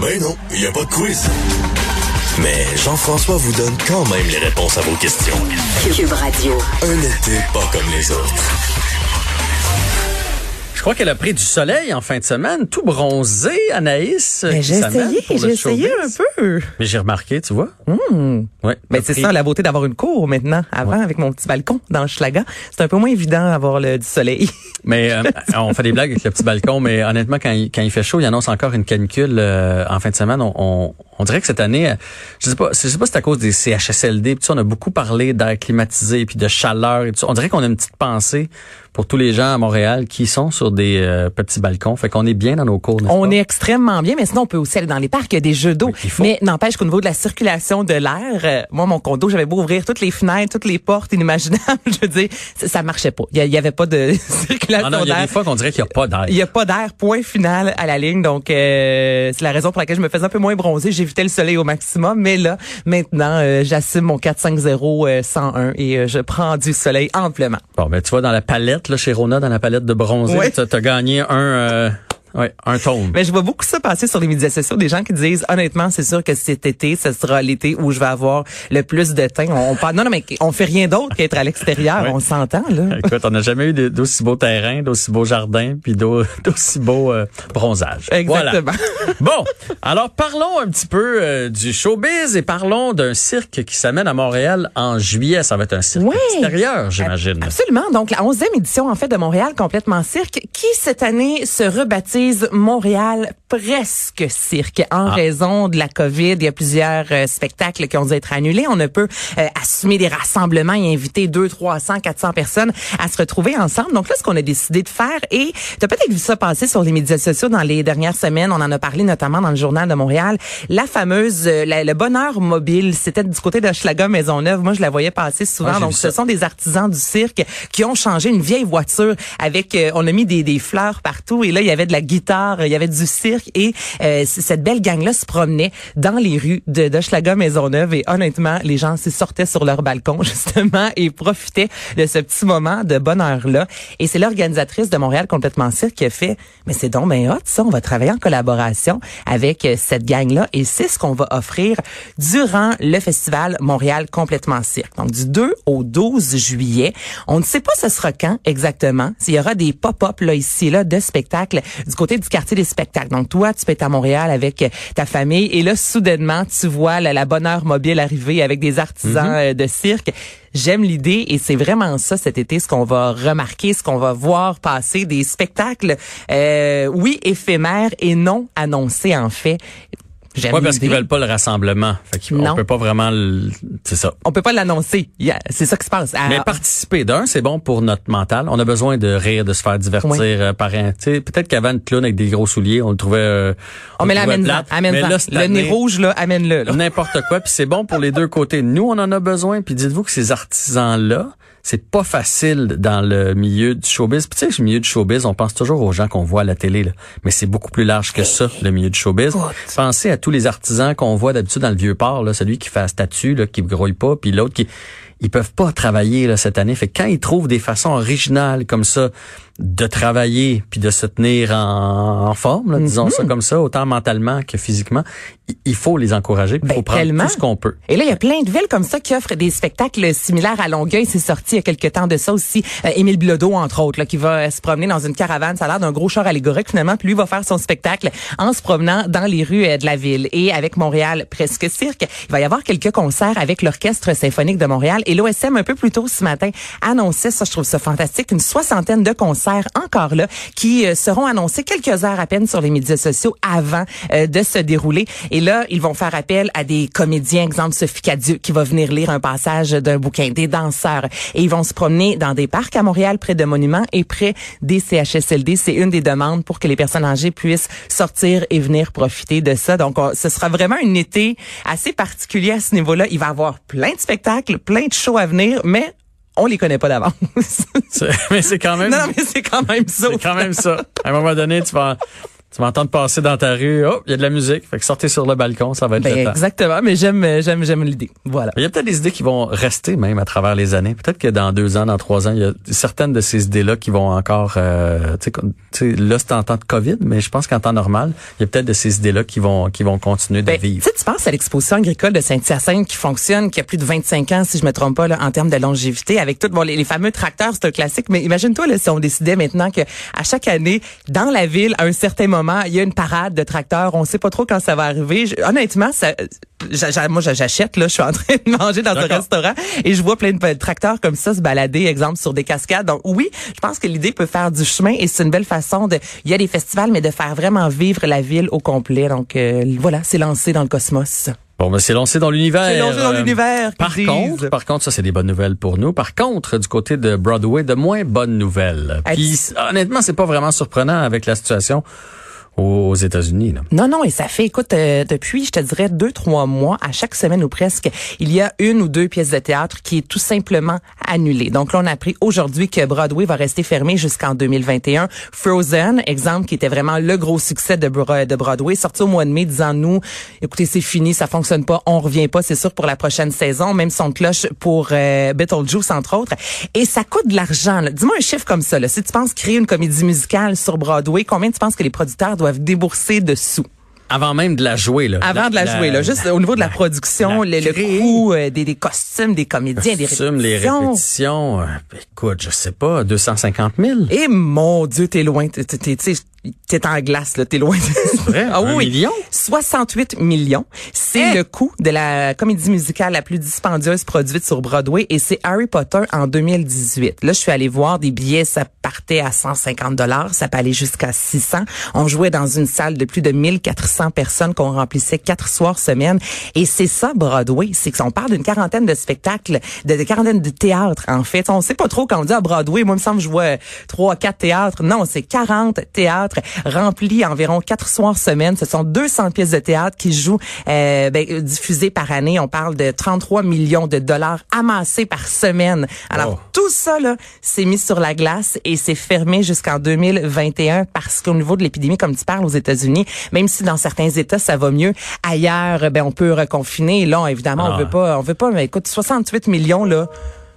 Ben non, il n'y a pas de quiz. Mais Jean-François vous donne quand même les réponses à vos questions. Cube Radio. Un été pas comme les autres. Je crois qu'elle a pris du soleil en fin de semaine, tout bronzé, Anaïs. Mais j'ai essayé, j'ai essayé un peu. Mais j'ai remarqué, tu vois. Hmm. Ouais. Mais c'est ça, la beauté d'avoir une cour maintenant. Avant, avec mon petit balcon dans le Schlaga, c'est un peu moins évident d'avoir le du soleil. Mais euh, on fait des blagues avec le petit balcon, mais honnêtement, quand il, quand il fait chaud, il annonce encore une canicule euh, en fin de semaine. On, on, on dirait que cette année, euh, je sais pas, je sais pas si c'est à cause des CHSLD. Puis tu sais, on a beaucoup parlé d'air climatisé puis de chaleur et tout ça. On dirait qu'on a une petite pensée pour tous les gens à Montréal qui sont sur des euh, petits balcons. Fait qu'on est bien dans nos cours. On pas? est extrêmement bien, mais sinon on peut aussi aller dans les parcs, il y a des jeux d'eau. Oui, mais n'empêche qu'au niveau de la circulation de l'air, euh, moi mon condo, j'avais beau ouvrir toutes les fenêtres, toutes les portes inimaginables, je veux dire, ça, ça marchait pas. Il y, y avait pas de circulation Ah non, il y a d'air. des fois qu'on dirait qu'il n'y a pas d'air. Il y a pas d'air, point final à la ligne. Donc, euh, c'est la raison pour laquelle je me faisais un peu moins bronzer. J'évitais le soleil au maximum. Mais là, maintenant, euh, j'assume mon 450 euh, 101 et euh, je prends du soleil amplement. Bon, ben tu vois, dans la palette, là, chez Rona, dans la palette de bronzé, Ouais. tu as gagné un, ouais, un tome. Mais je vois beaucoup ça passer sur les médias sociaux. Des gens qui disent, honnêtement, c'est sûr que cet été, ce sera l'été où je vais avoir le plus de teint. On, on parle, non, non, mais on fait rien d'autre qu'être à l'extérieur. On s'entend, là. Écoute, on n'a jamais eu d'aussi beaux terrains, d'aussi beaux jardins, puis d'au- d'aussi beaux euh, bronzages. Exactement. Voilà. Bon, alors parlons un petit peu euh, du showbiz et parlons d'un cirque qui s'amène à Montréal en juillet. Ça va être un cirque Ouais. extérieur, j'imagine. Absolument. Donc, la 11e édition, en fait, de Montréal complètement cirque, qui cette année se rebaptise Montréal presque cirque en Ah. raison de la COVID. Il y a plusieurs euh, spectacles qui ont dû être annulés. On ne peut euh, assumer des rassemblements et inviter 200, 300, 400 personnes à se retrouver ensemble. Donc là, ce qu'on a décidé de faire, et tu as peut-être vu ça passer sur les médias sociaux dans les dernières semaines, on en a parlé notamment dans le journal de Montréal, la fameuse, euh, la- le bonheur mobile, c'était du côté de Schlaga Maisonneuve. Moi, je la voyais passer souvent. Ah, Donc, ce sont des artisans du cirque qui ont changé une vieille voiture avec, on a mis des, des fleurs partout et là, il y avait de la guitare, il y avait du cirque et euh, cette belle gang-là se promenait dans les rues de d'Hochelaga Maisonneuve et honnêtement, les gens s'y sortaient sur leur balcon justement et profitaient de ce petit moment de bonheur-là. Et c'est l'organisatrice de Montréal Complètement Cirque qui a fait, mais c'est donc ben hot ça, on va travailler en collaboration avec euh, cette gang-là et c'est ce qu'on va offrir durant le festival Montréal Complètement Cirque. Donc du 2 au 12 juillet. On ne sait pas ce sera quand exactement. S'il y aura des pop-up là ici là de spectacles du côté du quartier des spectacles. Donc toi, tu peux être à Montréal avec ta famille et là soudainement, tu vois la, la bonheur mobile arriver avec des artisans euh, de cirque. J'aime l'idée et c'est vraiment ça cet été ce qu'on va remarquer, ce qu'on va voir passer des spectacles euh, oui éphémères et non annoncés en fait. J'aime Ouais, parce qu'ils veulent pas le rassemblement. Fait Non. peut pas vraiment le- c'est ça. On peut pas l'annoncer. C'est ça qui se passe. Mais participer d'un, c'est bon pour notre mental. On a besoin de rire, de se faire divertir Oui. euh, par un. Tu sais, peut-être qu'avant une clown avec des gros souliers, on le trouvait. euh, on le là, amène-en, plate. amène-en. Mais là, Le nez rouge, là, amène-le. là. N'importe quoi, puis c'est bon pour les deux côtés. Nous, on en a besoin. Puis dites-vous que ces artisans-là, c'est pas facile dans le milieu du showbiz. Puis tu sais, le milieu du showbiz, on pense toujours aux gens qu'on voit à la télé, là. mais c'est beaucoup plus large que ça, le milieu du showbiz. Pensez à tous les artisans qu'on voit d'habitude dans le vieux port, là, celui qui fait la statue, là, qui grouille pas, puis l'autre qui ils peuvent pas travailler là, cette année. Fait que quand ils trouvent des façons originales comme ça de travailler puis de se tenir en, en forme, là, disons ça comme ça, autant mentalement que physiquement, il- il faut les encourager. Il Ben, faut prendre tellement. tout ce qu'on peut. Et là, il y a plein de villes comme ça qui offrent des spectacles similaires à Longueuil. C'est sorti il y a quelques temps de ça aussi. Euh, Émile Bilodeau, entre autres, là, qui va euh, se promener dans une caravane. Ça a l'air d'un gros char allégorique, finalement. Puis lui va faire son spectacle en se promenant dans les rues euh, de la ville. Et avec Montréal Presque Cirque, il va y avoir quelques concerts avec l'Orchestre symphonique de Montréal. Et l'OSM, un peu plus tôt ce matin, annonçait, ça je trouve ça fantastique, une soixantaine de concerts encore là qui euh, seront annoncés quelques heures à peine sur les médias sociaux avant euh, de se dérouler. Et là, ils vont faire appel à des comédiens, exemple Sophie Cadieux, qui va venir lire un passage d'un bouquin, des danseurs. Et ils vont se promener dans des parcs à Montréal, près de monuments et près des CHSLD. C'est une des demandes pour que les personnes âgées puissent sortir et venir profiter de ça. Donc, on- ce sera vraiment un été assez particulier à ce niveau-là. Il va y avoir plein de spectacles, plein de shows à venir, mais on les connaît pas d'avance. Mais c'est quand même non, mais c'est quand même ça. c'est quand même ça. À un moment donné, tu vas Tu vas entendre passer dans ta rue, oh, il y a de la musique. Fait que sortez sur le balcon, ça va être Ben, le temps. exactement, mais j'aime, euh, j'aime, j'aime l'idée. Voilà. Il y a peut-être des idées qui vont rester même à travers les années. Peut-être que dans deux ans, dans trois ans, il y a certaines de ces idées-là qui vont encore... Euh, tu sais, tu là, c'est en temps de COVID, mais je pense qu'en temps normal, il y a peut-être de ces idées-là qui vont qui vont continuer de Ben, tu vivre. sais, tu penses à l'exposition agricole de Saint-Hyacinthe qui fonctionne, qui a plus de 25 ans, si je me trompe pas, là, en termes de longévité, avec tout, bon, les, les fameux tracteurs, c'est un classique, mais imagine-toi, là, si on décidait maintenant que à chaque année, dans la ville, à un certain moment, il y a une parade de tracteurs, on sait pas trop quand ça va arriver. Je- honnêtement, ça, moi, j'a- j'achète, là, je suis en train de manger dans un restaurant et je vois plein de tracteurs comme ça se balader, exemple, sur des cascades. Donc, oui, je pense que l'idée peut faire du chemin et c'est une belle façon de, il y a des festivals, mais de faire vraiment vivre la ville au complet. Donc, euh, voilà, c'est lancé dans le cosmos. Bon, ben c'est lancé dans l'univers. C'est lancé dans Euh, l'univers. Par disent. contre, par contre, ça c'est des bonnes nouvelles pour nous. Par contre, du côté de Broadway, de moins bonnes nouvelles. Puis honnêtement, c'est pas vraiment surprenant avec la situation aux États-Unis. Non, non, et ça fait, écoute, euh, depuis, je te dirais, deux, trois mois, à chaque semaine ou presque, il y a une ou deux pièces de théâtre qui est tout simplement annulée. Donc là, on a appris aujourd'hui que Broadway va rester fermé jusqu'en 2021. Frozen, exemple, qui était vraiment le gros succès de, de Broadway, sorti au mois de mai, disant nous, écoutez, c'est fini, ça fonctionne pas, on revient pas, c'est sûr, pour la prochaine saison, même son cloche pour euh, Beetlejuice, entre autres. Et ça coûte de l'argent. Dis-moi un chiffre comme ça. Là. Si tu penses créer une comédie musicale sur Broadway, combien tu penses que les producteurs doivent débourser de sous? Avant même de la jouer. Là. Avant de la, jouer, là, juste au niveau de la production, le, le coût euh, des, des costumes, des comédiens, des Costumes, les répétitions. répétitions. euh, écoute, je sais pas, 250 000. Et mon Dieu, t'es loin. T'es, t'es, t'es, en glace, là. T'es loin. vrai? ah Un oui. million? 68 millions. C'est Hein? le coût de la comédie musicale la plus dispendieuse produite sur Broadway et c'est Harry Potter en 2018. Là, je suis allée voir des billets, ça partait à 150 dollars, ça peut aller jusqu'à 600. On jouait dans une salle de plus de 1400 personnes qu'on remplissait quatre soirs semaine et c'est ça Broadway, c'est qu'on parle d'une quarantaine de spectacles, de, de quarantaine de théâtres en fait. On sait pas trop quand on dit à Broadway, moi il me semble que je vois trois, quatre théâtres. Non, c'est 40 théâtres remplis environ quatre soirs semaine. Ce sont 200 pièces de théâtre qui jouent euh, ben, diffusées par année. On parle de 33 millions de dollars amassés par semaine. Alors Oh. tout ça là, c'est mis sur la glace et c'est fermé jusqu'en 2021 parce qu'au niveau de l'épidémie, comme tu parles aux États-Unis, même si dans certains États ça va mieux, ailleurs ben on peut reconfiner. Là, évidemment, on Ah. veut pas, on veut pas. Mais écoute, 68 millions là,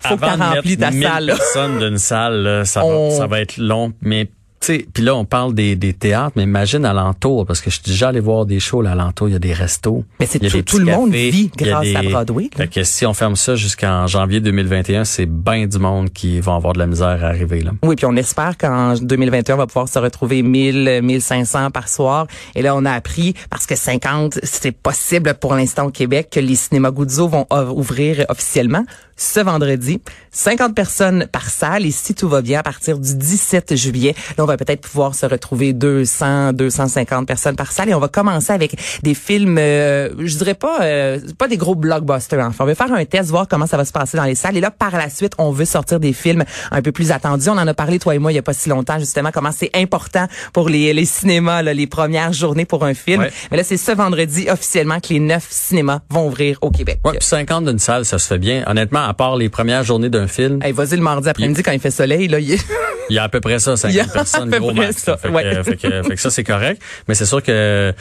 faut que Avant tu de remplis mettre ta 1000 salle. personnes d'une salle, là, ça, On- va, ça va être long. Mais puis là on parle des, des théâtres, mais imagine alentour, parce que je suis déjà allé voir des shows là, alentour. Il y a des restos. Mais c'est tout- le monde vit grâce à Broadway. Fait que si on ferme ça jusqu'en janvier 2021, c'est bien du monde qui vont avoir de la misère à arriver là. Oui, puis on espère qu'en 2021, on va pouvoir se retrouver 1000, 1500 par soir. Et là, on a appris, parce que 50, c'est possible pour l'instant au Québec, que les cinémas Guzzo vont ouvrir officiellement ce vendredi. 50 personnes par salle. Et si tout va bien, à partir du 17 juillet, là, on va peut-être pouvoir se retrouver 200, 250 personnes par salle. Et on va commencer avec des films, euh, je dirais pas, euh, pas des gros blockbusters. Enfin, on va faire un test, voir comment ça va se passer dans les salles. Et là, par la suite, on veut sortir des films un peu plus attendus. On en a parlé, toi et moi, il y a pas si longtemps, justement, comment c'est important pour les, les cinémas, là, les premières journées pour un film. Ouais. Mais là, c'est ce vendredi, officiellement, que les neuf cinémas vont ouvrir au Québec. Ouais, puis 50 d'une salle, ça se fait bien. Honnêtement, à part les premières journées d'un film, Hey, vas-y le mardi après-midi quand il fait soleil, là, il il y a à peu près ça, Il y a 50 à personnes, gros max. ça, Fait, que, ouais. fait, que, fait que ça, c'est correct. Mais c'est sûr que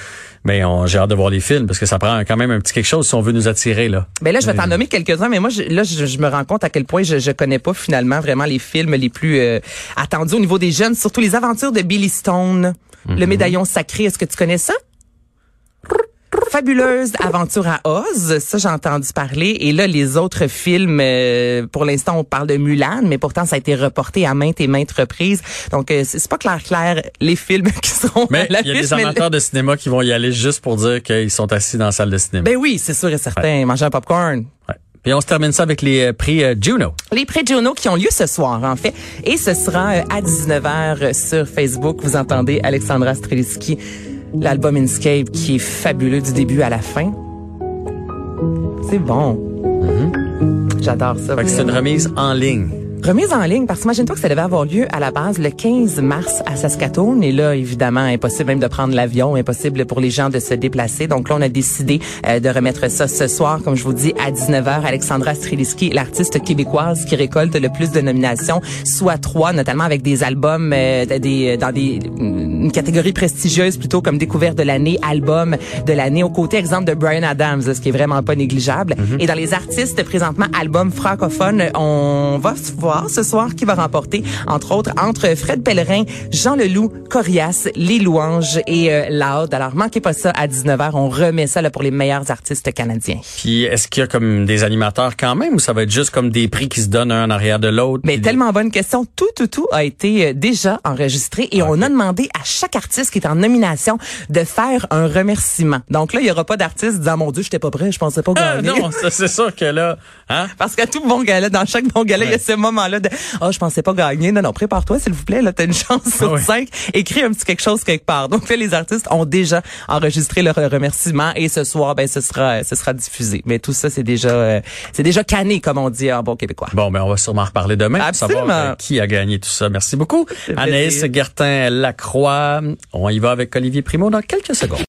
ben, on, j'ai hâte de voir les films parce que ça prend quand même un petit quelque chose si on veut nous attirer. là. Ben là, je vais t'en nommer quelques-uns, mais moi, je, là, je, je me rends compte à quel point je, je connais pas finalement vraiment les films les plus euh, attendus au niveau des jeunes, surtout les aventures de Billy Stone, le médaillon sacré. Est-ce que tu connais ça? Fabuleuse aventure à Oz, ça j'ai entendu parler. Et là, les autres films, euh, pour l'instant, on parle de Mulan, mais pourtant ça a été reporté à maintes et maintes reprises. Donc euh, c'est pas clair clair les films qui seront Mais il y a des amateurs de cinéma qui vont y aller juste pour dire qu'ils sont assis dans la salle de cinéma. Ben oui, c'est sûr et certain. Manger un popcorn. Ouais. Puis on se termine ça avec les euh, prix euh, Juno. Les prix Juno qui ont lieu ce soir, en fait. Et ce sera euh, à 19h sur Facebook. Vous entendez Alexandra Streliski, l'album Inscape qui est fabuleux du début à la fin. C'est bon. J'adore ça. C'est une remise en ligne. Remise en ligne, parce que imagine-toi que ça devait avoir lieu à la base le 15 mars à Saskatoon. Et là, évidemment, impossible même de prendre l'avion, impossible pour les gens de se déplacer. Donc là, on a décidé euh, de remettre ça ce soir, comme je vous dis, à 19h. Alexandra Streliski, l'artiste québécoise qui récolte le plus de nominations, soit trois, notamment avec des albums euh, des, dans des une catégorie prestigieuse plutôt comme découverte de l'année, album de l'année, au côté exemple de Brian Adams, ce qui est vraiment pas négligeable. Mm-hmm. Et dans les artistes présentement album francophone, on va voir ce soir qui va remporter, entre autres, entre Fred Pellerin, Jean Leloup, Corias, Les Louanges et euh, Loud. Alors, manquez pas ça à 19h. On remet ça là, pour les meilleurs artistes canadiens. Puis, est-ce qu'il y a comme des animateurs quand même ou ça va être juste comme des prix qui se donnent un en arrière de l'autre? Mais tellement bonne question. Tout, tout, tout a été euh, déjà enregistré et on a demandé à chaque artiste qui est en nomination de faire un remerciement. Donc là, il y aura pas d'artiste disant, mon Dieu, j'étais pas prêt, je pensais pas ah, gagner. non, c'est sûr que là, hein? Parce que tout bon gala, dans chaque bon gala, il y a ce moment-là de, oh, je pensais pas gagner. Non, non, prépare-toi, s'il vous plaît. Là, t'as une chance sur ah cinq. Écris un petit quelque chose quelque part. Donc là, les artistes ont déjà enregistré leur remerciement et ce soir, ben, ce sera, ce sera diffusé. Mais tout ça, c'est déjà, euh, c'est déjà canné, comme on dit en bon québécois. Bon, ben, on va sûrement reparler demain Absolument. pour savoir euh, qui a gagné tout ça. Merci beaucoup. Anaïs Gertin-Lacroix. On y va avec Olivier Primo dans quelques secondes.